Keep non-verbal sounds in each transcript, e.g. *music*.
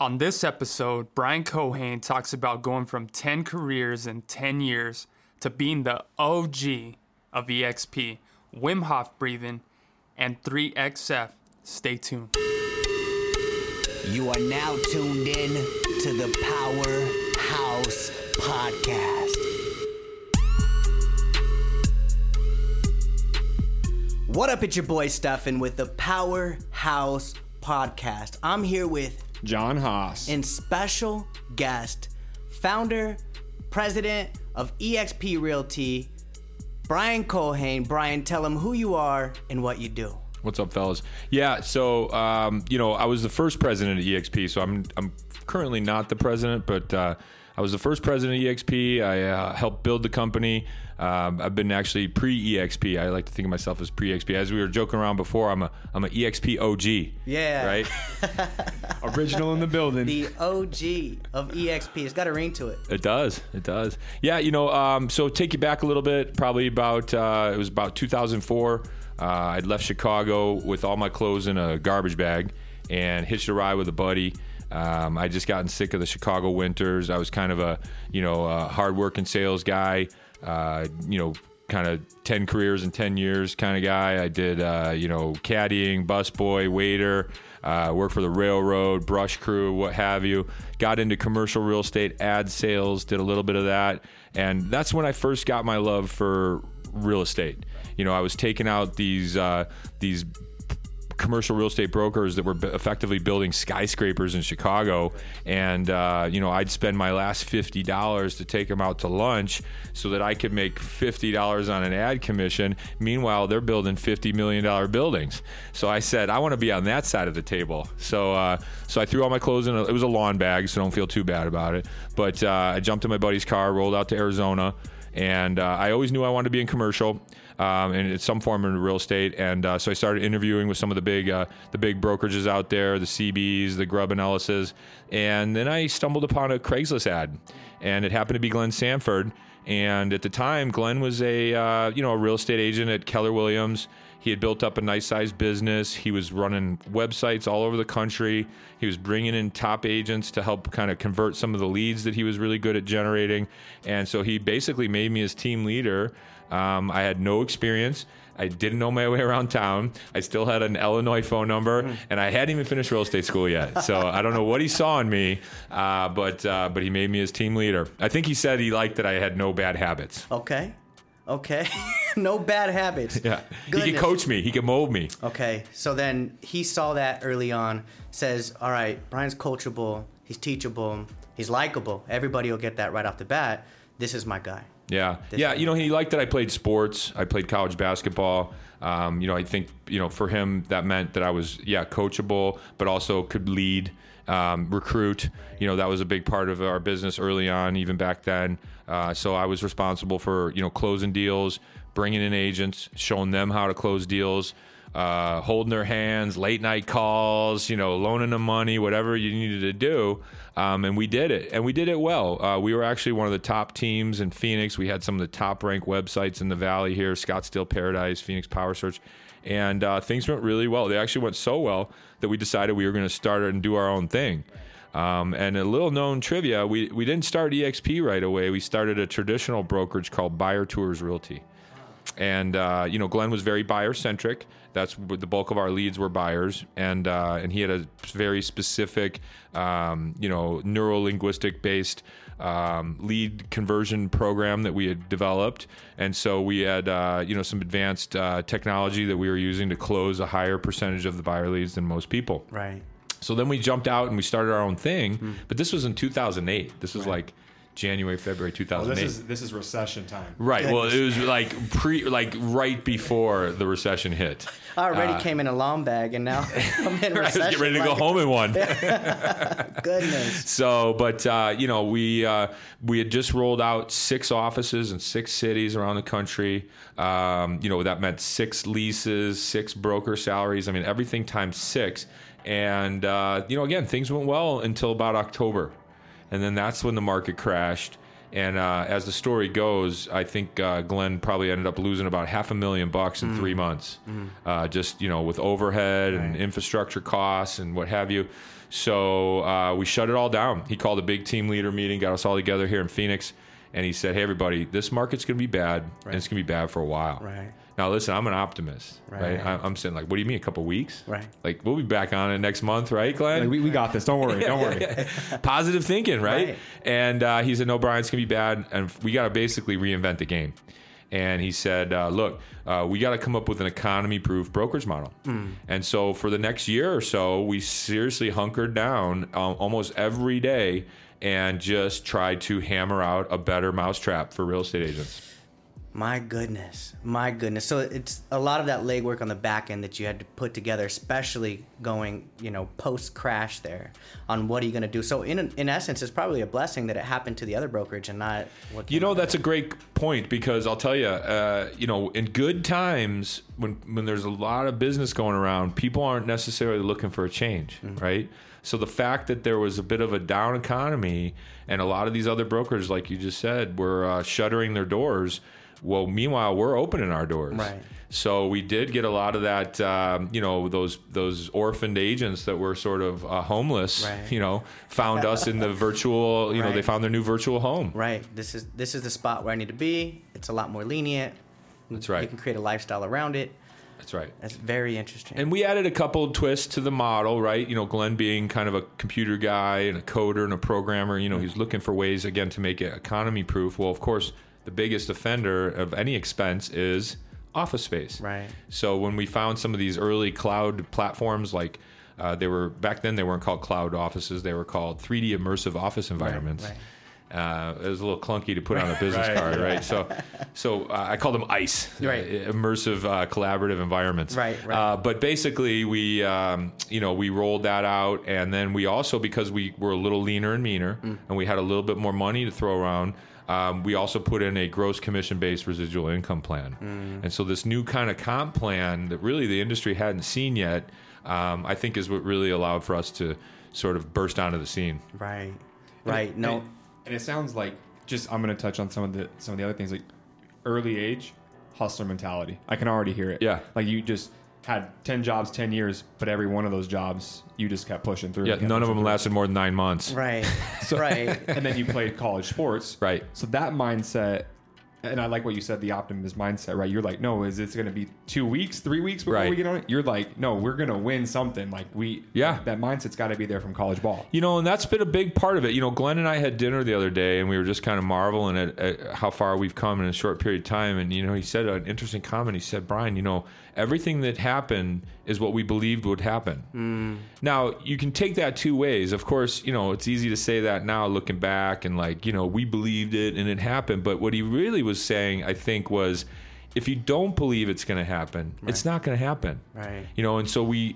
On this episode, Brian Culhane talks about going from 10 careers in 10 years to being the OG of EXP, Wim Hof breathing, and 3XF. Stay tuned. You are now tuned in to the Powerhouse Podcast. What up, it's your boy Stefan with the Powerhouse Podcast. I'm here with John Haas. and special guest, founder, president of EXP Realty, Brian Culhane. Brian, tell him who you are and what you do. What's up, fellas? Yeah, so um, you know, I was the first president of EXP, so I'm I'm currently not the president, but uh, I was the first president of EXP. I uh, helped build the company. Um, I've been actually pre EXP. I like to think of myself as pre EXP. As we were joking around before, I'm a I'm an EXP OG. Yeah. Right. *laughs* Original in the building. The OG of EXP. It's got a ring to it. It does. It does. Yeah, you know. Um, so take you back a little bit. Probably about uh, it was about 2004. Uh, I'd left Chicago with all my clothes in a garbage bag and hitched a ride with a buddy. Um, I just gotten sick of the Chicago winters. I was kind of a you know a hardworking sales guy. Uh, you know, kind of 10 careers in 10 years kind of guy. I did, uh, you know, caddying, busboy, waiter, uh, worked for the railroad, brush crew, what have you. Got into commercial real estate, ad sales, did a little bit of that. And that's when I first got my love for real estate. You know, I was taking out these, uh, these commercial real estate brokers that were effectively building skyscrapers in Chicago, and uh, you know I'd spend my last fifty dollars to take them out to lunch so that I could make fifty dollars on an ad commission. Meanwhile, they're building fifty million dollar buildings. So I said I want to be on that side of the table. So uh, so I threw all my clothes in. A, it was a lawn bag, so don't feel too bad about it. But uh, I jumped in my buddy's car, rolled out to Arizona, and uh, I always knew I wanted to be in commercial um, and it's some form of real estate. And uh, so I started interviewing with some of the big uh, the big brokerages out there, the CBs, the Grubb and Ellis's, and then I stumbled upon a Craigslist ad, and it happened to be Glenn Sanford. And at the time, Glenn was a uh, you know a real estate agent at Keller Williams. He had built up a nice sized business. He was running websites all over the country. He was bringing in top agents to help kind of convert some of the leads that he was really good at generating. And so he basically made me his team leader. Um, I had no experience. I didn't know my way around town. I still had an Illinois phone number, and I hadn't even finished real estate school yet. So *laughs* I don't know what he saw in me, uh, but uh, but he made me his team leader. I think he said he liked that I had no bad habits. Okay. Okay. *laughs* no bad habits. Yeah, he Goodness. could coach me. He could mold me. Okay. So then he saw that early on, says, All right, Brian's coachable, he's teachable, he's likable. Everybody will get that right off the bat. This is my guy. Yeah, yeah. You know, he liked that I played sports. I played college basketball. Um, you know, I think you know for him that meant that I was yeah coachable, but also could lead, um, recruit. You know, that was a big part of our business early on, even back then. Uh, so I was responsible for you know closing deals, bringing in agents, showing them how to close deals. Uh, holding their hands, late night calls, you know, loaning them money, whatever you needed to do. Um, and we did it, and we did it well. Uh, we were actually one of the top teams in Phoenix. We had some of the top ranked websites in the valley here Scottsdale Paradise, Phoenix Power Search. And uh, things went really well. They actually went so well that we decided we were going to start and do our own thing. Um, and a little known trivia we, we didn't start EXP right away. We started a traditional brokerage called Buyer Tours Realty and uh, you know Glenn was very buyer centric. That's the bulk of our leads were buyers, and uh, and he had a very specific, um, you know, neuro linguistic based um, lead conversion program that we had developed, and so we had uh, you know some advanced uh, technology that we were using to close a higher percentage of the buyer leads than most people. Right. So then we jumped out and we started our own thing, but this was in 2008. This was like January, February Oh, 2008. this is this is recession time. Right. Well, it was *laughs* like pre, like right before the recession hit. I already came in a long bag and now *laughs* I'm in *laughs* I was getting ready to go like, home in one. Goodness. So, but uh, you know, we uh, we had just rolled out six offices in six cities around the country. Um, you know, that meant six leases, six broker salaries. I mean, everything times six. And uh, you know, again, things went well until about October, and then that's when the market crashed. And uh, as the story goes, I think uh, Glenn probably ended up losing about half a million bucks in three months, uh, just you know with overhead and infrastructure costs and what have you. So uh, we shut it all down. He called a big team leader meeting, got us all together here in Phoenix, and he said, "Hey, everybody, this market's going to be bad, and it's going to be bad for a while." Right. Now, listen, I'm an optimist, right? Right. I- I'm saying, like, what do you mean, a couple weeks? Right. Like, we'll be back on it next month, right, Glenn? Like, we, we got this. Don't worry. *laughs* Don't worry. positive thinking, right? Right. And uh, he said, "No, Brian's gonna be bad, and we got to basically reinvent the game." And he said, uh, "Look, uh, we got to come up with an economy-proof brokerage model." And so, for the next year or so, we seriously hunkered down um, almost every day and just tried to hammer out a better mousetrap for real estate agents. My goodness, my goodness. So it's a lot of that legwork on the back end that you had to put together, especially going, you know, post crash there on what are you going to do. So in in essence, it's probably a blessing that it happened to the other brokerage and not what. You know that's a great point because I'll tell you, uh, you know, in good times when when there's a lot of business going around, people aren't necessarily looking for a change, right? So the fact that there was a bit of a down economy and a lot of these other brokers, like you just said, were uh, shuttering their doors. Well, meanwhile, we're opening our doors. Right. So we did get a lot of that, um, you know, those those orphaned agents that were sort of uh, homeless, Right. you know, found us in the *laughs* virtual, you know, they found their new virtual home. right. This is this is the spot where I need to be. It's a lot more lenient. That's right. You can create a lifestyle around it. That's right. That's very interesting. And we added a couple twists to the model, right? You know, Glenn being kind of a computer guy and a coder and a programmer, you know, he's looking for ways again to make it economy proof. Well, of course, the biggest offender of any expense is office space. Right. So when we found some of these early cloud platforms like uh, they were back then they weren't called cloud offices, they were called 3D immersive office environments. right. Uh, it was a little clunky to put on a *laughs* business Right. card, right? So, so uh, I called them ICE, Right. uh, immersive uh, collaborative environments. Right, right. Uh, but basically, we um, you know we rolled that out, and then we also because we were a little leaner and meaner, Mm. and we had a little bit more money to throw around. Um, we also put in a gross commission based residual income plan. Mm. And so, this new kind of comp plan that really the industry hadn't seen yet, um, I think is what really allowed for us to sort of burst onto the scene. right. Right. No. And, and it sounds like just I'm going to touch on some of the some of the other things like early age hustler mentality. I can already hear it. Yeah. Like you just had 10 jobs, 10 years, but every one of those jobs you just kept pushing through. Yeah, kept none of them through. lasted more than nine months. Right. *laughs* right. and then you played college sports. Right. So that mindset, and I like what you said, the optimist mindset, right? You're like, no, is this going to be two weeks, three weeks before Right. we get on it? You're like, no, we're going to win something. Like we, Yeah. that mindset's got to be there from college ball. You know, and that's been a big part of it. You know, Glenn and I had dinner the other day, and we were just kind of marveling at, at how far we've come in a short period of time. And you know, he said an interesting comment. He said, "Brian, you know, everything that happened is what we believed would happen." Hmm. Now, you can take that two ways. Of course, you know, it's easy to say that now, looking back, and like, you know, we believed it and it happened. But what he really was saying, I think, was. If you don't believe it's going to happen, it's not going to happen. Right. You know, and so we,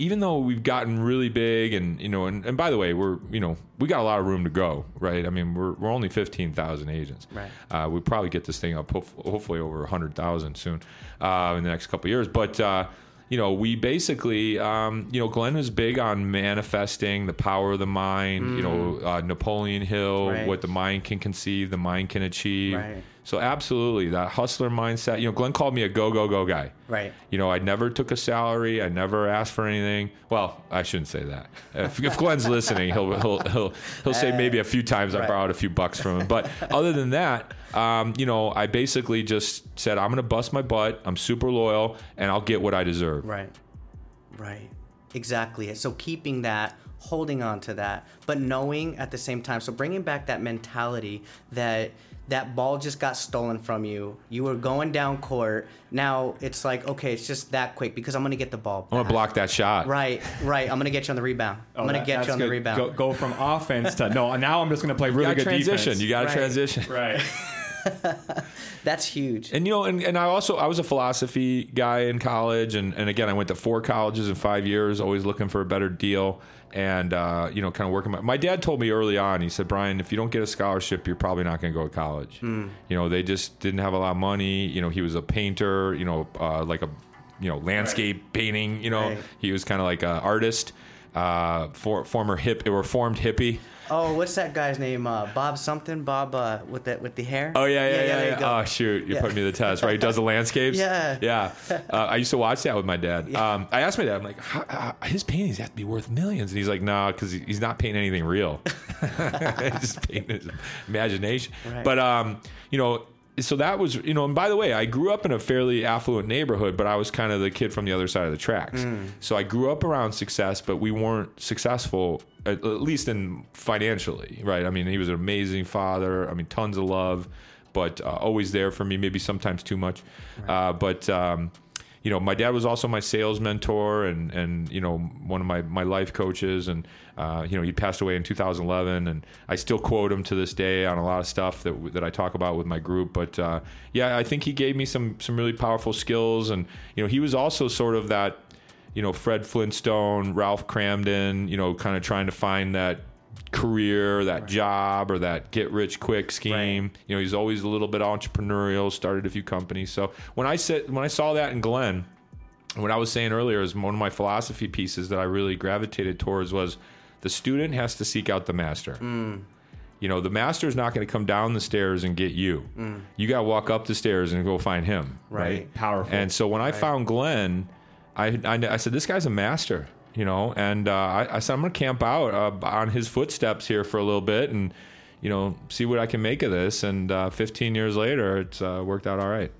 even though we've gotten really big, and you know, and, and by the way, we're you know we got a lot of room to go, right? I mean, we're we're only fifteen thousand agents. Right. Uh, we probably get this thing up hopefully over hundred thousand soon uh, in the next couple of years, but. Uh, you know, we basically, um, you know, Glenn was big on manifesting the power of the mind. You know, uh, Napoleon Hill, Right. what the mind can conceive, the mind can achieve. Right. So, absolutely, that hustler mindset. You know, Glenn called me a go, go, go guy. Right. You know, I never took a salary. I never asked for anything. Well, I shouldn't say that. If, if Glenn's listening, he'll he'll he'll, he'll say maybe a few times I borrowed a few bucks from him. But other than that, um, you know, I basically just said I'm going to bust my butt. I'm super loyal, and I'll get what I deserve. Right. Right. Exactly. So keeping that, holding on to that, but knowing at the same time. So bringing back that mentality that that ball just got stolen from you. You were going down court. Now it's like, okay, it's just that quick because I'm going to get the ball. I'm going to block that shot. Right, right. I'm going to get you on the rebound. Oh, I'm Oh, going to that- get you on the rebound. Go, go from offense to no. Now I'm just going to play You really got to good transition. defense. You got to Right. transition. right. *laughs* That's huge. And you know, and, and I also I was a philosophy guy in college, and, and again I went to four colleges in five years, always looking for a better deal, and uh, you know, kind of working. My, my dad told me early on, he said, Brian, if you don't get a scholarship, you're probably not going to go to college. You know, they just didn't have a lot of money. You know, he was a painter. You know, uh, like a you know landscape painting. You know, Right. he was kind of like an artist. uh, for, former hip or formed hippie. Oh, what's that guy's name? Uh, Bob something. Bob uh, with the with the hair. Oh yeah, yeah, yeah. yeah, you. Oh shoot, you Yeah. put me to the test, right? He does the landscapes. Yeah. yeah. Uh, I used to watch that with my dad. Um, I asked my dad, I'm like, how, how, his paintings have to be worth millions, and he's like, no, because he's not painting anything real. *laughs* he's just painting his imagination. Right. But um, you know. So that was, you know, and by the way, I grew up in a fairly affluent neighborhood, but I was kind of the kid from the other side of the tracks. So I grew up around success, but we weren't successful, at, at least in financially, right? I mean, he was an amazing father. I mean, tons of love, but uh, always there for me. Maybe sometimes too much, uh, but. Um, you know, my dad was also my sales mentor and, and you know, one of my, my life coaches. And, uh, you know, he passed away in 2011. And I still quote him to this day on a lot of stuff that, that I talk about with my group. But, uh, yeah, I think he gave me some, some really powerful skills. And, you know, he was also sort of that, you know, Fred Flintstone, Ralph Kramden, you know, kind of trying to find that career, that job, or that get rich quick scheme. You know, he's always a little bit entrepreneurial. Started a few companies. So when I said when I saw that in Glenn, what I was saying earlier is one of my philosophy pieces that I really gravitated towards was the student has to seek out the master. You know, the master is not going to come down the stairs and get you. You got to walk up the stairs and go find him. Right. right? Powerful. And so when I found Glenn, I, I, I said, this guy's a master, you know, and uh, I, I said, I'm going to camp out uh, on his footsteps here for a little bit and, you know, see what I can make of this. And uh, 15 years later, it's uh, worked out all right.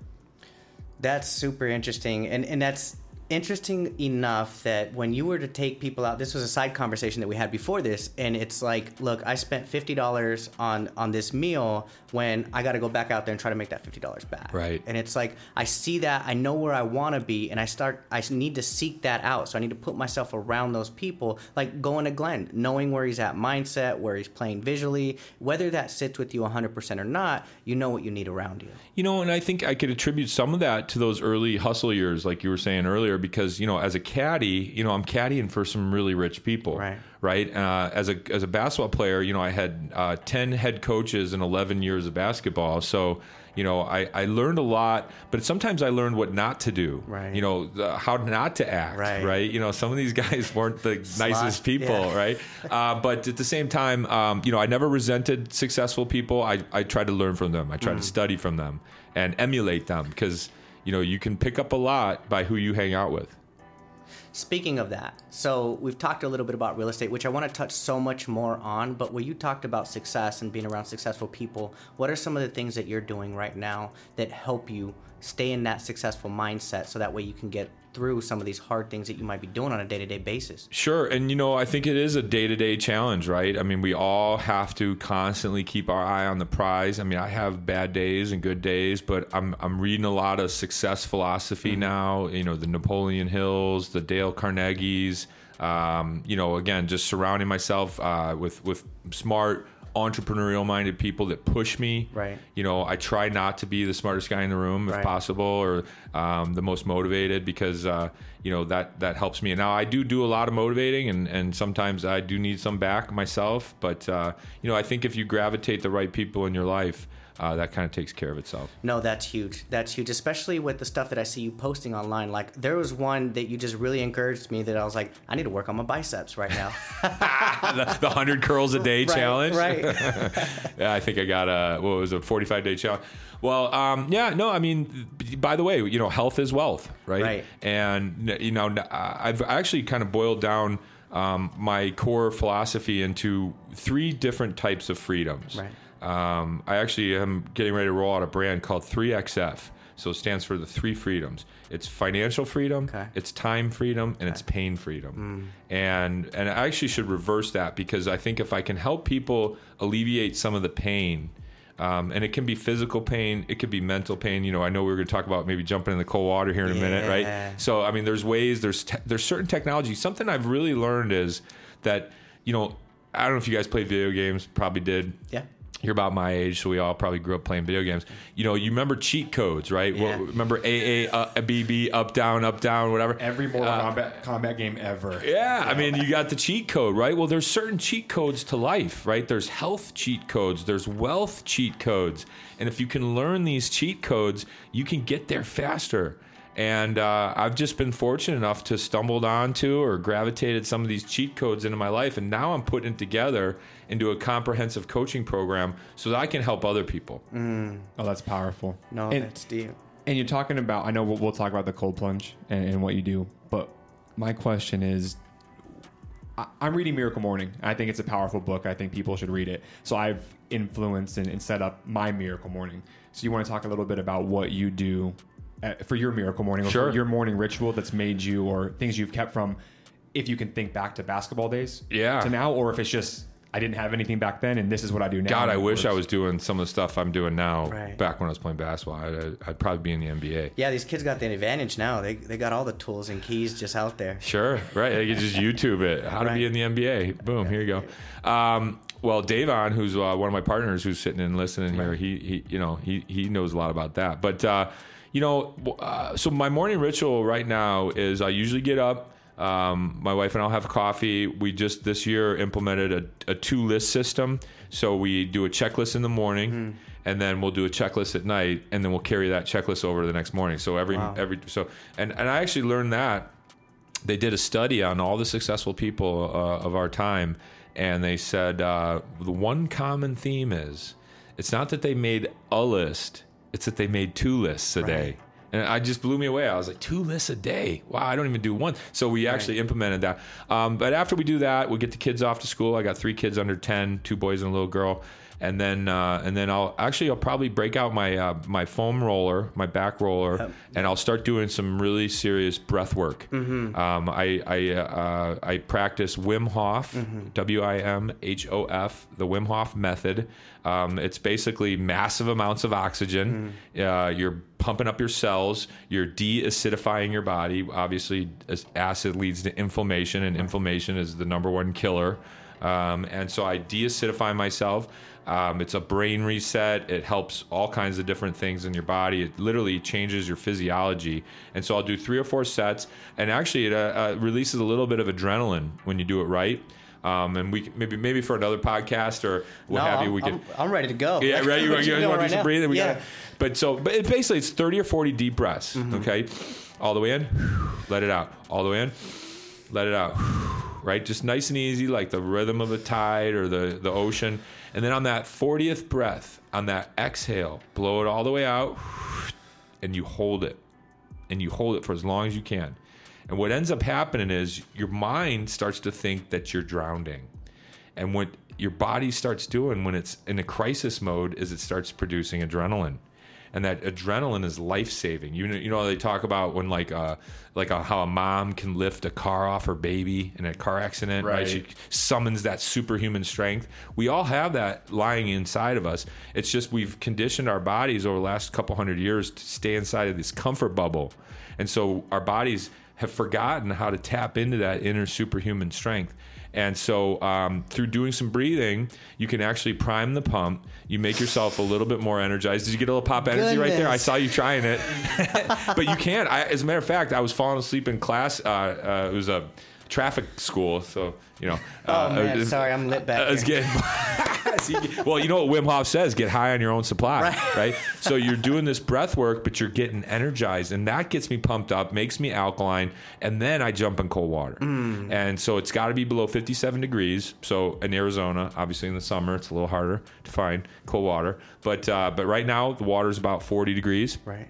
That's super interesting, and and that's interesting enough that when you were to take people out, this was a side conversation that we had before this, and it's like, look, I spent fifty dollars on on this meal when I got to go back out there and try to make that fifty dollars back. Right. And it's like I see that, I know where I want to be, and I start, I need to seek that out. So I need to put myself around those people, like going to Glenn, knowing where he's at mindset, where he's playing visually, whether that sits with you hundred percent or not, you know what you need around you. You know, and I think I could attribute some of that to those early hustle years, like you were saying earlier, because you know, as a caddy, you know, I'm caddying for some really rich people, Right. Right. Uh, as a as a basketball player, you know, I had uh, ten head coaches in 11 years of basketball, so you know, I, I learned a lot, but sometimes I learned what not to do, Right. You know, the, how not to act, Right. right? You know, some of these *laughs* guys weren't the nicest people, yeah. right? Uh, but at the same time, um, you know, I never resented successful people. I, I tried to learn from them. I tried to study from them and emulate them because, you know, you can pick up a lot by who you hang out with. Speaking of that, so we've talked a little bit about real estate, which I want to touch so much more on. But when you talked about success and being around successful people, what are some of the things that you're doing right now that help you stay in that successful mindset so that way you can get through some of these hard things that you might be doing on a day to day basis? Sure. And, you know, I think it is a day to day challenge, right? I mean, we all have to constantly keep our eye on the prize. I mean, I have bad days and good days, but I'm, I'm reading a lot of success philosophy now, you know, the Napoleon Hills, the Dale Carnegie's, um, you know, again, just surrounding myself uh, with, with smart, entrepreneurial minded people that push me. Right. You know, I try not to be the smartest guy in the room if Right. possible or um, the most motivated because, uh, you know, that, that helps me. And now I do do a lot of motivating and, and sometimes I do need some back myself. But, uh, you know, I think if you gravitate the right people in your life, uh, that kind of takes care of itself. No, that's huge. That's huge, especially with the stuff that I see you posting online. Like, there was one that you just really encouraged me that I was like, I need to work on my biceps right now. *laughs* the, the 100 curls a day *laughs* Right, challenge. Right. *laughs* yeah, I think I got a what was it, a 45 day challenge. Well, um, yeah, no, I mean, by the way, you know, health is wealth, right? Right. And you know, I've actually kind of boiled down um, my core philosophy into three different types of freedoms. Right. Um, I actually am getting ready to roll out a brand called 3XF. So it stands for the three freedoms. It's financial freedom, Okay. it's time freedom, and it's pain freedom. And and I actually should reverse that because I think if I can help people alleviate some of the pain, um, and it can be physical pain, it could be mental pain. You know, I know we were going to talk about maybe jumping in the cold water here in a minute, right? So I mean, there's ways, there's te- there's certain technology. Something I've really learned is that you know, I don't know if you guys played video games, probably did yeah. You're about my age, so we all probably grew up playing video games. You know, you remember cheat codes, right? Yeah. Well, remember AA, uh, BB, up, down, up, down, whatever. Every Mortal Kombat, combat game ever. Yeah, I mean, you got the cheat code, right? Well, there's certain cheat codes to life, right? There's health cheat codes, there's wealth cheat codes. And if you can learn these cheat codes, you can get there faster. And uh, I've just been fortunate enough to stumbled onto or gravitated some of these cheat codes into my life, and now I'm putting it together into a comprehensive coaching program so that I can help other people. Oh, that's powerful. No, and, that's deep. and you're talking about. I know we'll, we'll talk about the cold plunge and, and what you do, but my question is, I, I'm reading Miracle Morning. I think it's a powerful book. I think people should read it. So I've influenced and, and set up my Miracle Morning. So you want to talk a little bit about what you do for your Miracle Morning, or Sure. for your morning ritual that's made you, or things you've kept from, if you can think back to basketball days, Yeah. to now, or if it's just I didn't have anything back then, and this is what I do now. God, I it wish I was doing some of the stuff I'm doing now Right. back when I was playing basketball. I'd, I'd probably be in the NBA. Yeah, these kids got the advantage now. They, they got all the tools and keys just out there. Sure, right. They can just YouTube it. How to be in the NBA. Boom, here you go. Um, well, Davon, who's uh, one of my partners, who's sitting and listening here, he, he, you know, he, he knows a lot about that. But uh, you know, uh, so my morning ritual right now is I usually get up. Um, my wife and I'll have coffee. We just this year implemented a, a two list system. So we do a checklist in the morning, and then we'll do a checklist at night, and then we'll carry that checklist over to the next morning. So every Wow. every so and and I actually learned that they did a study on all the successful people uh, of our time, and they said uh, the one common theme is it's not that they made a list, it's that they made two lists a day. And I just blew me away. I was like, two lists a day? Wow, I don't even do one. So we actually implemented that. Um, but after we do that, we get the kids off to school. I got three kids under 10, two boys and a little girl and then uh, and then I'll actually I'll probably break out my uh, my foam roller, my back roller, and I'll start doing some really serious breath work. Um, I I, uh, I practice Wim Hof, W I M H O F, the Wim Hof method. Um, it's basically massive amounts of oxygen. Uh, you're pumping up your cells. You're de-acidifying your body. Obviously, acid leads to inflammation, and inflammation is the number one killer. Um, and so I de-acidify myself. Um, it's a brain reset. It helps all kinds of different things in your body. It literally changes your physiology. And so I'll do three or four sets, and actually it uh, uh, releases a little bit of adrenaline when you do it right. Um, and we maybe maybe for another podcast or what no, have I'm, you, we can. I'm ready to go. Yeah, right. You, Let's *laughs* you get guys want to do some now. breathing? We yeah. got But so, but it basically it's thirty or forty deep breaths. Mm-hmm. Okay, all the way in, *sighs* let it out. All the way in, let it out. Right, just nice and easy, like the rhythm of the tide or the the ocean. And then on that fortieth breath, on that exhale, blow it all the way out, and you hold it, and you hold it for as long as you can. And what ends up happening is your mind starts to think that you're drowning. And what your body starts doing when it's in a crisis mode is it starts producing adrenaline. And that adrenaline is life saving. You know, you know they talk about when like uh like a, how a mom can lift a car off her baby in a car accident, right? Right. She summons that superhuman strength. We all have that lying inside of us. It's just we've conditioned our bodies over the last couple hundred years to stay inside of this comfort bubble. And so our bodies have forgotten how to tap into that inner superhuman strength. And so, um, through doing some breathing, you can actually prime the pump. You make yourself a little bit more energized. Did you get a little pop energy right there? I saw you trying it, *laughs* but you can't. I, as a matter of fact, I was falling asleep in class. Uh, uh, it was a traffic school, so you know. *laughs* Oh uh, man, it- sorry, I'm lit back here. getting. *laughs* Well, you know what Wim Hof says: get high on your own supply, *laughs* right? So you're doing this breath work, but you're getting energized, and that gets me pumped up, makes me alkaline, and then I jump in cold water. And so it's got to be below 57 degrees. So in Arizona, obviously in the summer, it's a little harder to find cold water, but uh, but right now the water's about 40 degrees. Right.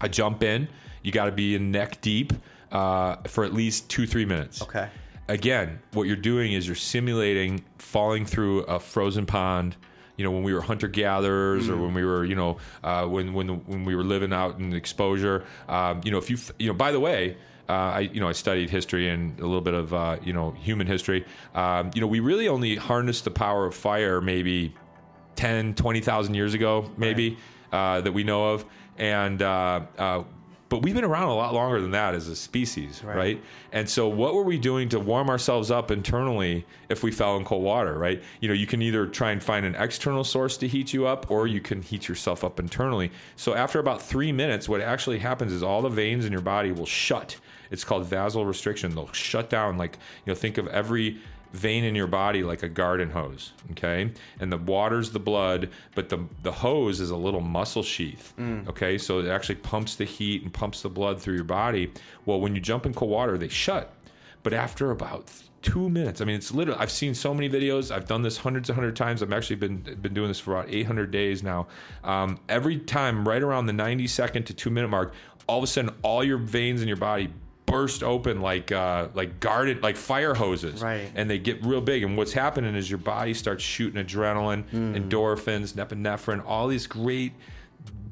I jump in. You got to be in neck deep uh, for at least two three minutes. Okay. Again, what you're doing is you're simulating falling through a frozen pond. You know, when we were hunter gatherers, or when we were, you know, uh, when when when we were living out in exposure. Um, you know, if you you know, by the way. Uh, I, you know, I studied history and a little bit of, uh, you know, human history. Um, you know, we really only harnessed the power of fire maybe 10, 20,000 years ago, maybe, uh, that we know of. And, uh, uh, but we've been around a lot longer than that as a species, right. Right. And so, what were we doing to warm ourselves up internally if we fell in cold water, right? You know, you can either try and find an external source to heat you up, or you can heat yourself up internally. So, after about three minutes, what actually happens is all the veins in your body will shut. It's called vasorestriction. They'll shut down. Like, you know, think of every vein in your body like a garden hose. Okay, and the water's the blood, but the the hose is a little muscle sheath. Okay, so it actually pumps the heat and pumps the blood through your body. Well, when you jump in cold water, they shut. But after about two minutes, I mean, it's literally. I've seen so many videos. I've done this hundreds and hundred times. I've actually been been doing this for about 800 days now. Um, every time, right around the 90 second to two minute mark, all of a sudden, all your veins in your body burst open like uh, like guarded like fire hoses, Right. And they get real big. And what's happening is your body starts shooting adrenaline, endorphins, epinephrine, all these great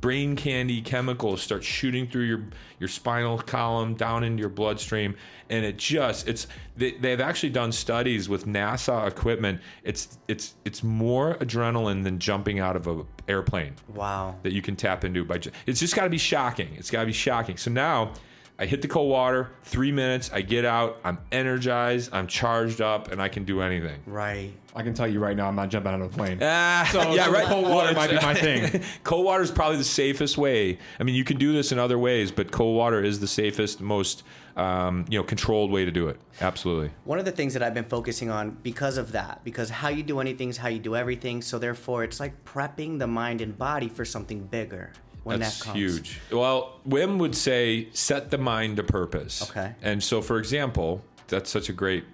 brain candy chemicals start shooting through your your spinal column down into your bloodstream and it just it's they, they've actually done studies with NASA equipment it's it's it's more adrenaline than jumping out of a airplane Wow. that you can tap into by it's just got to be shocking it's got to be shocking so now I hit the cold water, three minutes, I get out, I'm energized, I'm charged up, and I can do anything. Right. I can tell you right now, I'm not jumping out of a plane. Ah, So- so cold water might be my thing. *laughs* cold water is probably the safest way. I mean, you can do this in other ways, but cold water is the safest, most um, you know, controlled way to do it. Absolutely. One of the things that I've been focusing on because of that, because how you do anything is how you do everything. So therefore, it's like prepping the mind and body for something bigger when That's that comes. huge. Well, Wim would say, set the mind to purpose. Okay. And so, for example, that's such a great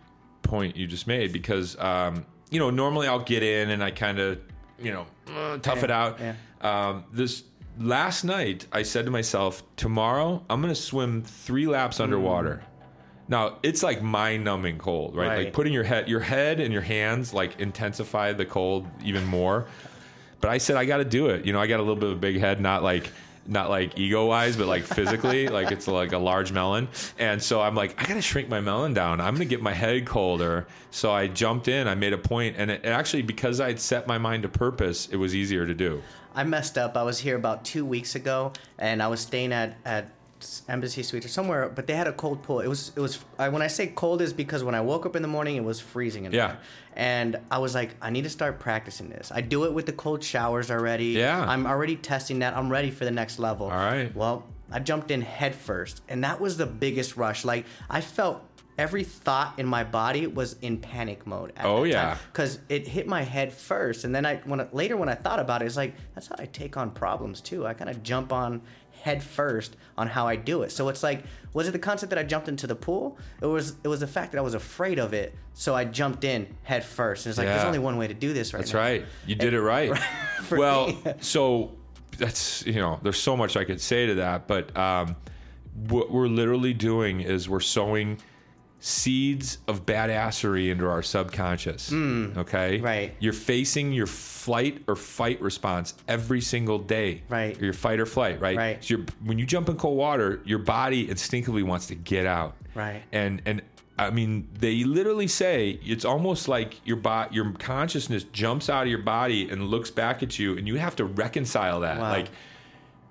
point you just made because, um, you know, normally I'll get in and I kind of, you know, uh, tough it out. yeah. Um, this last night, I said to myself, tomorrow I'm going to swim three laps underwater. Now it's like mind-numbing cold, right? Right. Like putting your head, your head and your hands like intensify the cold even more. But I said I got to do it. You know, I got a little bit of a big head, not like not like ego wise, but like physically, *laughs* like it's like a large melon. And so I'm like, I got to shrink my melon down. I'm to get my head colder. So I jumped in. I made a point, and it, it actually because I had set my mind to purpose, it was easier to do. I messed up. I was here about two weeks ago, and I was staying at at Embassy Suites or somewhere, but they had a cold pool. It was it was I, when I say cold is because when I woke up in the morning, it was freezing in Yeah. there. And I was like, I need to start practicing this. I do it with the cold showers already. Yeah. I'm already testing that. I'm ready for the next level. All right. Well, I jumped in head first, and that was the biggest rush. Like I felt every thought in my body was in panic mode. At Oh, yeah. because it hit my head first, and then I when later when I thought about it, it's like that's how I take on problems too. I kind of jump on head first on how I do it. So it's like, was it the concept that I jumped into the pool? It was it was the fact that I was afraid of it, so I jumped in head first. And it's like there's only one way to do this right That's now. right. You did it right. *laughs* Well, me. so that's you know, there's so much I could say to that, but um, what we're literally doing is we're sowing seeds of badassery into our subconscious. okay, Hmm. right. You're facing your flight or fight response every single day. Right. Or your fight or flight. Right. Right. So you're, when you jump in cold water, your body instinctively wants to get out. Right. And and I mean, they literally say it's almost like your bo- your consciousness jumps out of your body and looks back at you, and you have to reconcile that. Wow. Like,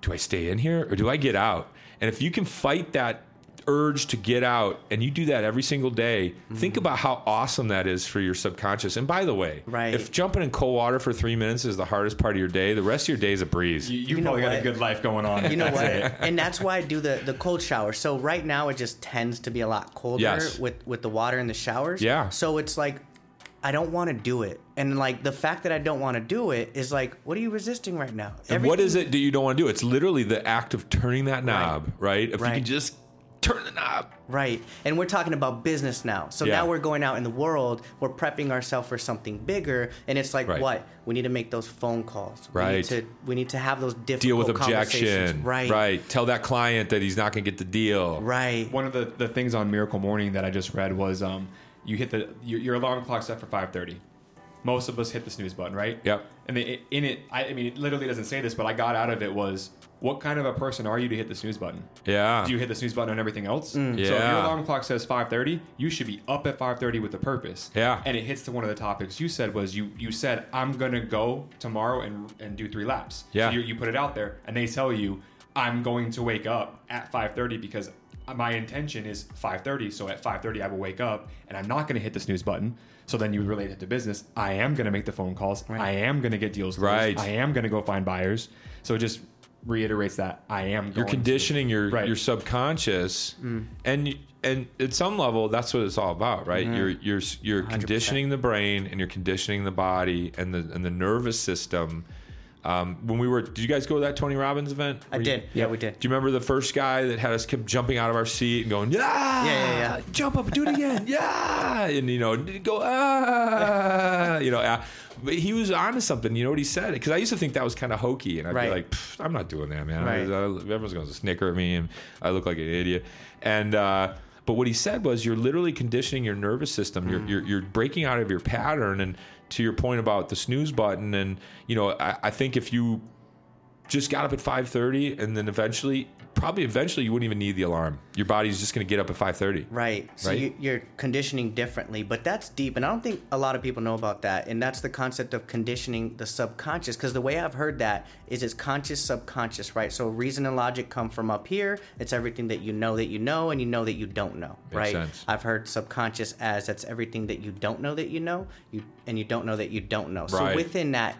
do I stay in here or do I get out? And if you can fight that urge to get out, and you do that every single day, Mm-hmm. think about how awesome that is for your subconscious. And by the way, Right. if jumping in cold water for three minutes is the hardest part of your day, the rest of your day is a breeze. You, you, You know probably got a good life going on. You know what? it. *laughs* and that's why I do the, the cold shower. So right now it just tends to be a lot colder Yes. with with the water in the showers. Yeah. So it's like I don't want to do it, and like the fact that I don't want to do it is like, what are you resisting right now? And what is it that you don't want to do? It's literally the act of turning that knob, right? If you Right. can just turn the knob. Right. And we're talking about business now. So Yeah. now we're going out in the world, we're prepping ourselves for something bigger, and it's like Right. what? We need to make those phone calls. We Right. need to we need to have those difficult Deal with conversations. objection. Right. Right. Tell that client that he's not going to get the deal. Right. One of the, the things on Miracle Morning that I just read was um, you hit the your, your alarm clock set for 5:30. Most of us hit the snooze button, right? Yep. And the, in it, I, I mean, it literally doesn't say this, but I got out of it was, what kind of a person are you to hit the snooze button? Yeah. Do you hit the snooze button on everything else? Yeah. So if your alarm clock says 5:30, you should be up at 5:30 with a purpose. Yeah. And it hits to one of the topics you said was you you said I'm gonna go tomorrow and and do three laps. Yeah. So you, you put it out there, and they tell you I'm going to wake up at 5:30 because my intention is 5:30. So at 5:30 I will wake up, and I'm not gonna hit the snooze button. So then you relate it to business. I am gonna make the phone calls. I am gonna get deals. closed. Right. I am gonna go find buyers. So just reiterates that I am. You're to. conditioning your Right. your subconscious, mm. and and at some level, that's what it's all about, right? Mm-hmm. You're you're you're 100%. conditioning the brain and you're conditioning the body and the and the nervous system. Um, when we were, did you guys go to that Tony Robbins event? I Were you- did. Yeah, we did. Do you remember the first guy that had us kept jumping out of our seat and going, yeah, Yeah, yeah, jump up, do it again, *laughs* yeah, and you know, go, ah, you know, ah. but he was onto something. You know what he said? Because I used to think that was kind of hokey, and I'd Right. be like, "Pfft, I'm not doing that, man. Right. I- everyone's going to snicker at me, and I look like an idiot. And uh, but what he said was, you're literally conditioning your nervous system. Mm. You're, you're you're breaking out of your pattern. And to your point about the snooze button, and you know, I, I think if you just got up at 5:30 and then eventually probably eventually you wouldn't even need the alarm your body's just going to get up at 5:30 Right. So Right? You, you're conditioning differently, but that's deep, and I don't think a lot of people know about that. And that's the concept of conditioning the subconscious. Because the way I've heard that is it's conscious, subconscious, right? So reason and logic come from up here. It's everything that you know that you know, and you know that you don't know, Makes right? sense. I've heard subconscious as that's everything that you don't know that you know, you and you don't know that you don't know. Right. So within that.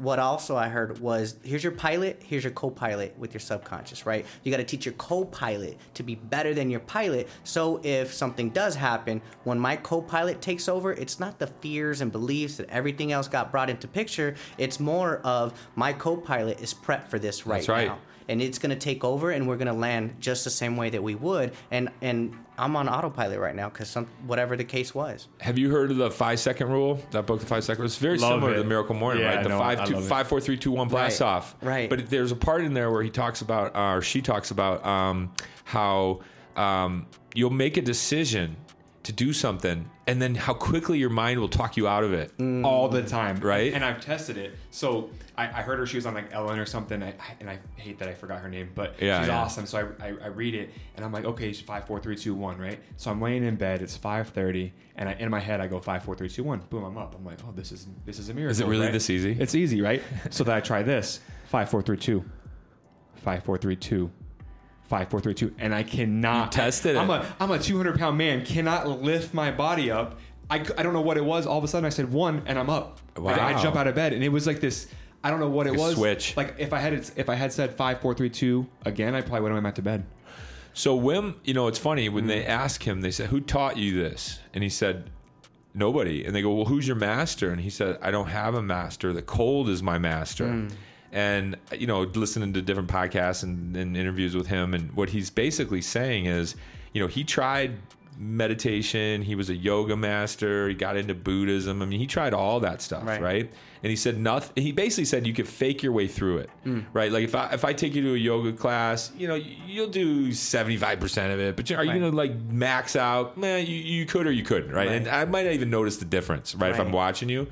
What also I heard was here's your pilot, here's your co pilot with your subconscious, right? You got to teach your co pilot to be better than your pilot. So if something does happen, when my co pilot takes over, it's not the fears and beliefs that everything else got brought into picture. It's more of my co pilot is prepped for this right, That's right. now. And it's going to take over, and we're going to land just the same way that we would. And and I'm on autopilot right now because some whatever the case was. have you heard of the 5 second rule that book the 5 second rule, it's very Love similar to it. the miracle morning Yeah, right the know, five I two love it. five four three two one blast Right, off right. but there's a part in there where he talks about uh, or she talks about um, how um, you'll make a decision to do something and then how quickly your mind will talk you out of it mm. all the time, Right? And I've tested it. So I, I heard her. She was on like Ellen or something. I, I- and I hate that I forgot her name, but Yeah, she's yeah. awesome. So I, I, I read it, and I'm like, okay, it's five, four, three, two, one, right? So I'm laying in bed. It's five thirty, and I, in my head I go five, four, three, two, one. Boom, I'm up. I'm like, oh, this is this is a miracle. Is it really right? this easy? It's easy, right? so then I try this: five, four, three, two, five, four, three, two. Five, four, three, two, and I cannot You tested I'm it. a I'm a 200 pound man, cannot lift my body up. I, I don't know what it was. All of a sudden, I said one, and I'm up. Like, I Wow. jump out of bed, and it was like this. I don't know what it Like a was. switch. Like if I had it, if I had said five, four, three, two again, I probably would have went back to bed. So Wim, you know, it's funny when they Mm. ask him, they said, "Who taught you this?" And he said, "Nobody." And they go, "Well, who's your master?" And he said, "I don't have a master. The cold is my master." Mm. And you know, listening to different podcasts and, and interviews with him, and what he's basically saying is, you know, he tried meditation. He was a yoga master. He got into Buddhism. I mean, he tried all that stuff, Right. right? And he said nothing. He basically said you could fake your way through it, right? Like if I if I take you to a yoga class, you know, you'll do seventy five percent of it, but are you Right. gonna like max out? Man, you, you could or you couldn't, right? Right. And I might not even notice the difference, right? If I'm watching you.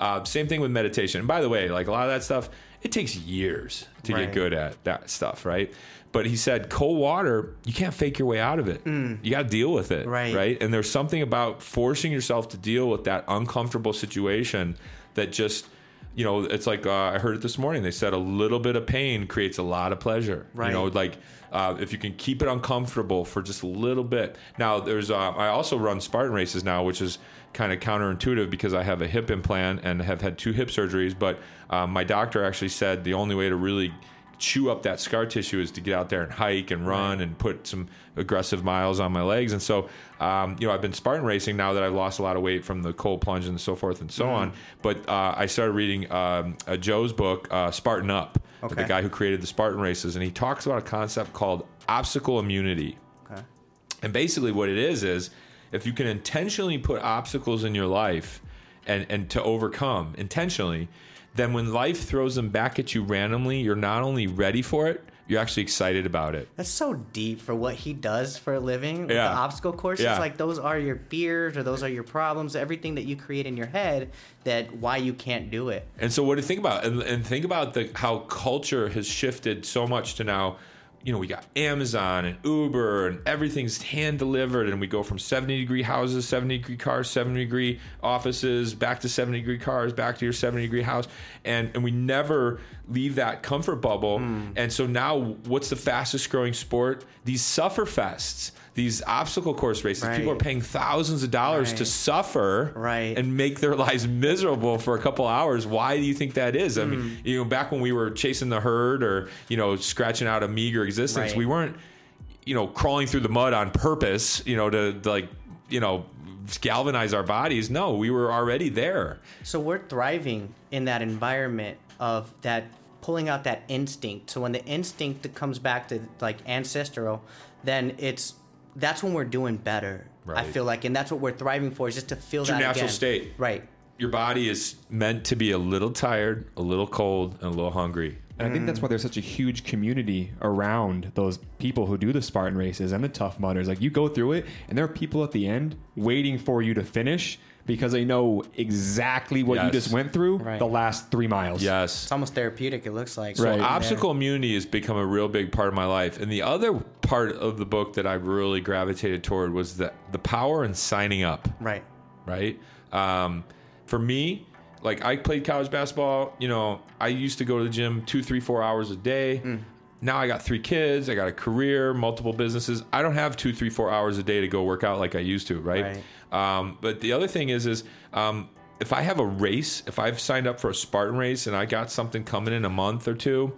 Uh, same thing with meditation. And by the way, like a lot of that stuff, it takes years to Right. get good at that stuff, right? But he said, cold water, you can't fake your way out of it. You got to deal with it, Right. right? And there's something about forcing yourself to deal with that uncomfortable situation that just, you know, it's like uh, I heard it this morning. They said a little bit of pain creates a lot of pleasure. Right. You know, like uh, if you can keep it uncomfortable for just a little bit. Now, there's uh, I also run Spartan races now, which is kind of counterintuitive because I have a hip implant and have had two hip surgeries. But um, my doctor actually said the only way to really chew up that scar tissue is to get out there and hike and run and put some aggressive miles on my legs. And so, um, you know, I've been Spartan racing now that I've lost a lot of weight from the cold plunge and so forth and so Mm-hmm. on. But uh, I started reading um, Joe's book, uh, Spartan Up, the guy who created the Spartan races, and he talks about a concept called obstacle immunity. Okay. And basically, what it is is if you can intentionally put obstacles in your life and, and to overcome intentionally, then when life throws them back at you randomly, you're not only ready for it, you're actually excited about it. That's so deep for what he does for a living. Yeah. The obstacle courses, Yeah. like those are your fears or those are your problems, everything that you create in your head that why you can't do it. And so, what to think about, and, and think about the how culture has shifted so much to now. You know, we got Amazon and Uber, and everything's hand delivered, and we go from seventy degree houses, seventy degree cars, seventy degree offices, back to seventy degree cars, back to your seventy degree house, and and we never leave that comfort bubble. Hmm. And so now, what's the fastest growing sport? These suffer fests, these obstacle course races. People are paying thousands of dollars to suffer, Right. and make their *laughs* lives miserable for a couple hours. Why do you think that is? I Hmm. mean, you know, back when we were chasing the herd or you know scratching out a meager existence, Right. we weren't. you know, crawling through the mud on purpose, you know, to, to like, you know, galvanize our bodies. No, we were already there. So we're thriving in that environment of that pulling out that instinct. So when the instinct comes back to like ancestral, then it's that's when we're doing better. I feel like, and that's what we're thriving for is just to feel It's your that natural again. state. Right. Your body is meant to be a little tired, a little cold, and a little hungry. And I think that's why there's such a huge community around those people who do the Spartan races and the Tough Mudders. Like you go through it, and there are people at the end waiting for you to finish because they know exactly what you Yes. just went through Right. the last three miles. Yes. It's almost therapeutic. It looks like Right. Yeah. Obstacle immunity has become a real big part of my life. And the other part of the book that I really gravitated toward was the, the power in signing up. Right. right? Um, for me, like I played college basketball. You know, I used to go to the gym two, three, four hours a day. Now I got three kids. I got a career, multiple businesses. I don't have two, three, four hours a day to go work out like I used to, right? Um, but the other thing is, is um, if I have a race, if I've signed up for a Spartan race and I got something coming in a month or two,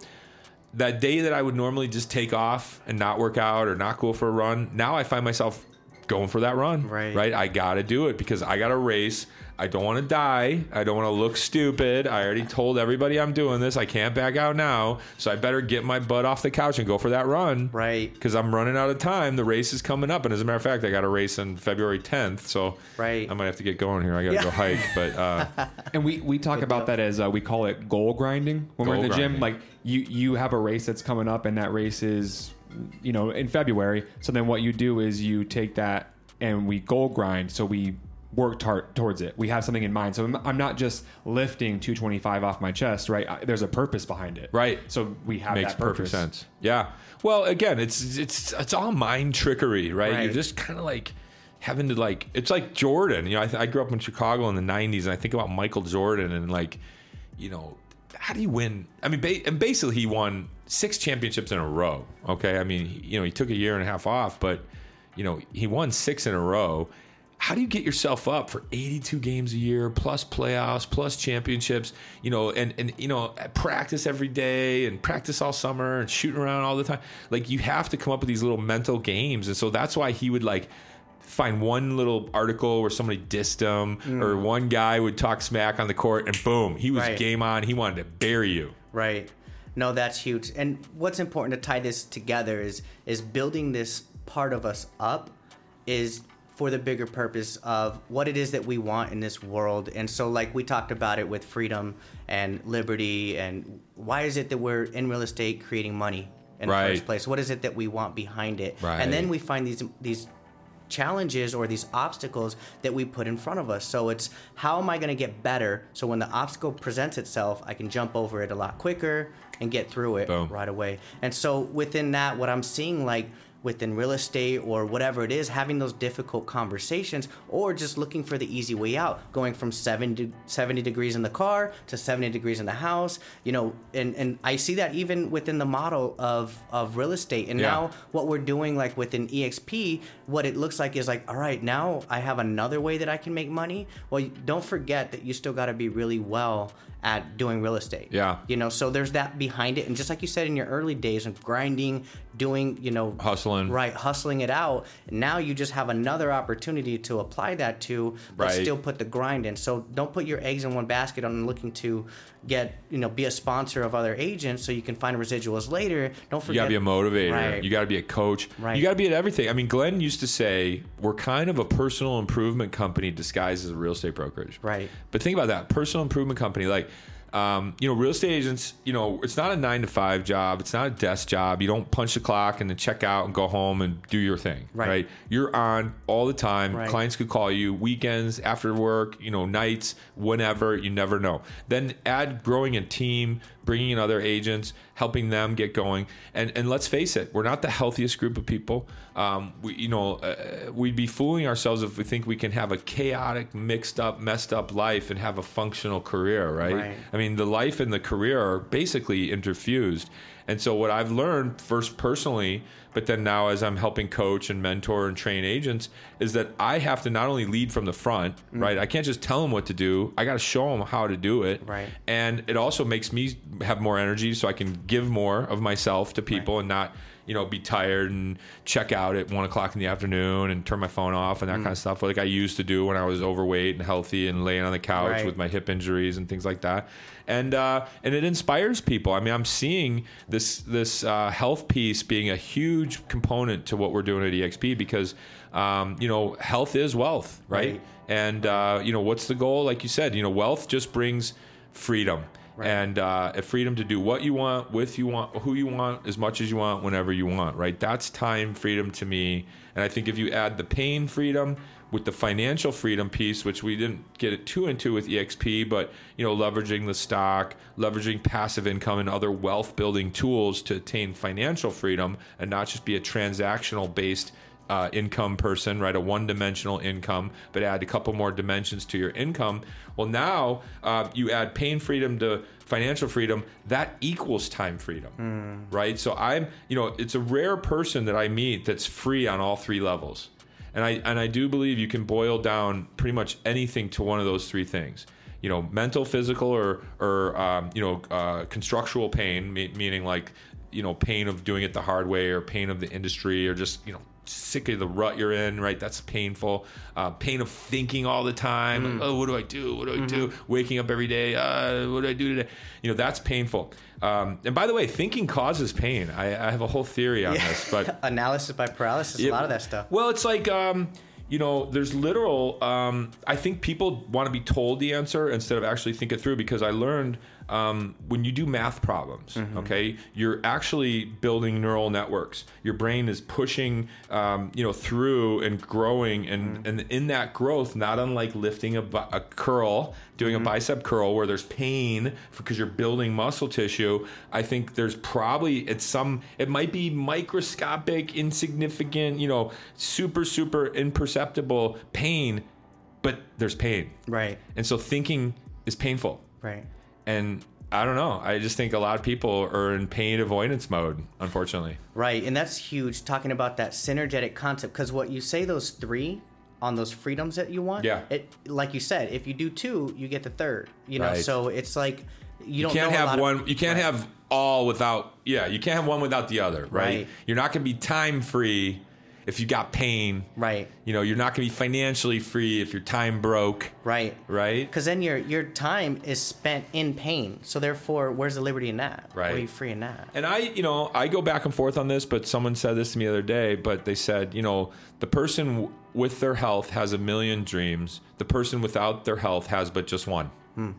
that day that I would normally just take off and not work out or not go for a run, now I find myself going for that run. Right. Right. I got to do it because I got to race. I don't want to die. I don't want to look stupid. I already told everybody I'm doing this. I can't back out now. So I better get my butt off the couch and go for that run. Right. Because I'm running out of time. The race is coming up. And as a matter of fact, I got a race on February 10th. So Right. I might have to get going here. I got to Yeah. go hike. But uh, *laughs* And we, we talk about that as uh, we call it goal grinding when we're in Goal the gym. Like you you have a race that's coming up, and that race is you know in February. So then what you do is you take that and we goal grind. So we work tar- towards it. We have something in mind. So I'm, I'm not just lifting 225 off my chest, right? I, there's a purpose behind it, Right. So we have makes that perfect sense. Yeah. Well, again, it's it's it's all mind trickery, right? Right. You're just kind of like having to like it's like Jordan. You know, I, th- I grew up in Chicago in the '90s, and I think about Michael Jordan and like, you know, how do you win? I mean, ba- and basically he won six championships in a row. Okay, I mean, you know, he took a year and a half off, but you know, he won six in a row. How do you get yourself up for 82 games a year plus playoffs plus championships? You know, and and you know, practice every day and practice all summer and shooting around all the time. Like you have to come up with these little mental games, and so that's why he would like find one little article where somebody dissed him or mm. one guy would talk smack on the court and boom he was Right. game on he wanted to bury you Right. No, that's huge. And what's important to tie this together is is building this part of us up is for the bigger purpose of what it is that we want in this world. And so like we talked about it with freedom and liberty and why is it that we're in real estate creating money in Right. the first place? What is it that we want behind it? Right. And then we find these these challenges or these obstacles that we put in front of us. So it's how am I going to get better so when the obstacle presents itself, I can jump over it a lot quicker and get through it Boom. right away. And so within that, what I'm seeing like within real estate or whatever it is, having those difficult conversations or just looking for the easy way out, going from 70, 70 degrees in the car to 70 degrees in the house, you know, and, and I see that even within the model of, of real estate. And Yeah. now what we're doing like within exp what it looks like is like all right now i have another way that i can make money well don't forget that you still got to be really well at doing real estate Yeah. you know so there's that behind it and just like you said in your early days of grinding doing you know Hustling. right hustling it out now you just have another opportunity to apply that to but Right. still put the grind in so don't put your eggs in one basket on looking to get you know be a sponsor of other agents so you can find residuals later don't forget. you got to be a motivator Right. you got to be a coach Right. you got to be at everything i mean glenn used to say we're kind of a personal improvement company disguised as a real estate brokerage Right. but think about that personal improvement company like um, you know real estate agents you know it's not a nine to five job. It's not a desk job. You don't punch the clock and then check out and go home and do your thing Right. right, you're on all the time. Right. clients could call you weekends after work you know nights whenever. You never know. Then add growing a team bringing in other agents helping them get going. And and let's face it we're not the healthiest group of people. Um, we, you know uh, we'd be fooling ourselves if we think we can have a chaotic mixed up messed up life and have a functional career right, Right. i mean the life and the career are basically interfused. And so what I've learned first personally, but then now as I'm helping coach and mentor and train agents, is that I have to not only lead from the front, right? I can't just tell them what to do. I got to show them how to do it. Right. And it also makes me have more energy so I can give more of myself to people and not you know, be tired and check out at one o'clock in the afternoon and turn my phone off and that kind of stuff, like I used to do when I was overweight and healthy and laying on the couch Right. with my hip injuries and things like that. And uh, and it inspires people. I mean, I'm seeing this this uh, health piece being a huge component to what we're doing at EXP because um, you know health is wealth, right? Right. And uh, you know what's the goal? Like you said, you know, wealth just brings freedom. And uh, a freedom to do what you want, with you want, who you want, as much as you want, whenever you want, right? That's time freedom to me. And I think if you add the pain freedom with the financial freedom piece, which we didn't get it too into with EXP, but you know, leveraging the stock, leveraging passive income and other wealth building tools to attain financial freedom, and not just be a transactional based uh, income person, right? A one dimensional income, but add a couple more dimensions to your income. Well, now uh, you add pain freedom to financial freedom, that equals time freedom, right? So I'm, you know, it's a rare person that I meet that's free on all three levels. And I, and I do believe you can boil down pretty much anything to one of those three things. You know, mental, physical, or, or um, you know, uh, constructual pain, meaning like, you know, pain of doing it the hard way or pain of the industry or just, you know, sick of the rut you're in, right? That's painful. Uh, pain of thinking all the time. Like, oh, what do I do? What do I do? Waking up every day. Uh, what do I do today? You know, that's painful. Um, and by the way, thinking causes pain. I, I have a whole theory on this, but *laughs* Analysis by paralysis, a lot of that stuff. Well, it's like um, you know, there's literal. Um, I think people want to be told the answer instead of actually think it through. Because I learned um, when you do math problems, Mm-hmm. okay, you're actually building neural networks. Your brain is pushing, um, you know, through and growing, and Mm-hmm. and in that growth, not unlike lifting a, a curl, doing Mm-hmm. a bicep curl where there's pain because you're building muscle tissue. I think there's probably it's some. It might be microscopic, insignificant, you know, super super imperceptible pain, but there's pain, Right, and so thinking is painful. right. And I don't know. I just think a lot of people are in pain avoidance mode, unfortunately. Right, and that's huge. Talking about that synergetic concept, because what you say those three on those freedoms that you want, Yeah. It like you said, if you do two, you get the third. You know, Right. so it's like you, You don't can't have lot of- one. you can't Right. have all without. Yeah, you can't have one without the other. Right. Right. You're not going to be time free if you got pain. Right, You know, you're not going to be financially free if your time broke. right. Right. Because then your your time is spent in pain. So therefore, where's the liberty in that? Right. Where are you free in that? And I, you know, I go back and forth on this, but someone said this to me the other day. But they said, you know, the person w- with their health has a million dreams. The person without their health has but just one. Hmm.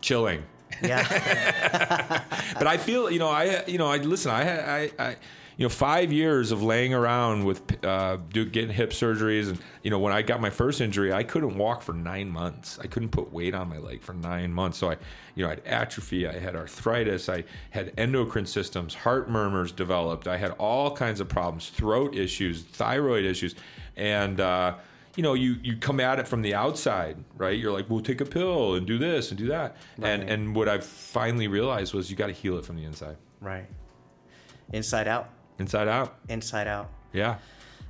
Chilling. Yeah, *laughs* But I feel, you know, I, you know, I listen. I, I, I you know, five years of laying around with uh, getting hip surgeries, and you know, when I got my first injury, I couldn't walk for nine months. I couldn't put weight on my leg for nine months. So I, you know, I had atrophy, I had arthritis, I had endocrine systems, heart murmurs developed. I had all kinds of problems, throat issues, thyroid issues, and. Uh, you know, you, you come at it from the outside, right? You're like, well, take a pill and do this and do that. And Right. and what I finally realized was you got to heal it from the inside, right. Inside out, inside out. inside out. Yeah.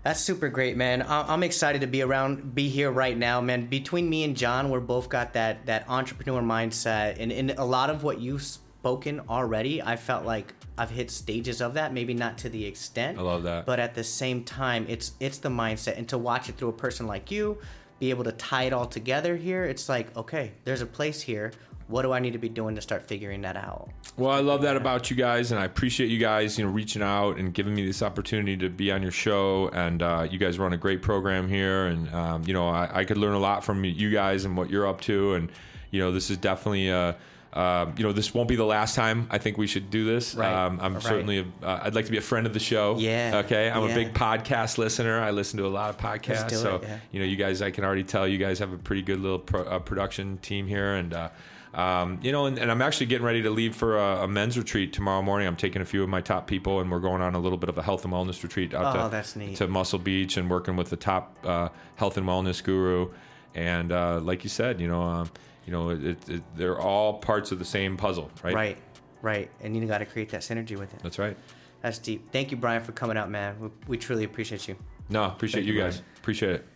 That's super great, man. I'm excited to be around, be here right now, man. Between me and John, we're both got that that entrepreneur mindset, and in a lot of what you've spoken already, I felt like I've hit stages of that. Maybe not to the extent. I love that. But at the same time, it's it's the mindset, and to watch it through a person like you, be able to tie it all together here, it's like, okay, there's a place here. What do I need to be doing to start figuring that out? Well, I love that about you guys, and I appreciate you guys, you know, reaching out and giving me this opportunity to be on your show. And uh, you guys run a great program here, and um, you know, I, I could learn a lot from you guys and what you're up to. And you know, this is definitely a. Uh, you know, this won't be the last time. I think we should do this. Right. Um, I'm Right. certainly. A, uh, I'd like to be a friend of the show. Yeah. Okay. I'm Yeah. a big podcast listener. I listen to a lot of podcasts. do it, so yeah. you know, you guys, I can already tell you guys have a pretty good little pro, uh, production team here, and uh, um, you know, and, and I'm actually getting ready to leave for a, a men's retreat tomorrow morning. I'm taking a few of my top people, and we're going on a little bit of a health and wellness retreat out Oh, to, to Muscle Beach and working with the top uh, health and wellness guru. And uh, like you said, you know, um, you know, it, it, they're all parts of the same puzzle, right? Right, right, and you got to create that synergy with it. That's right. That's deep. Thank you, Brian, for coming out, man. We, we truly appreciate you. No, appreciate Thank you you, guys. Brian. Appreciate it.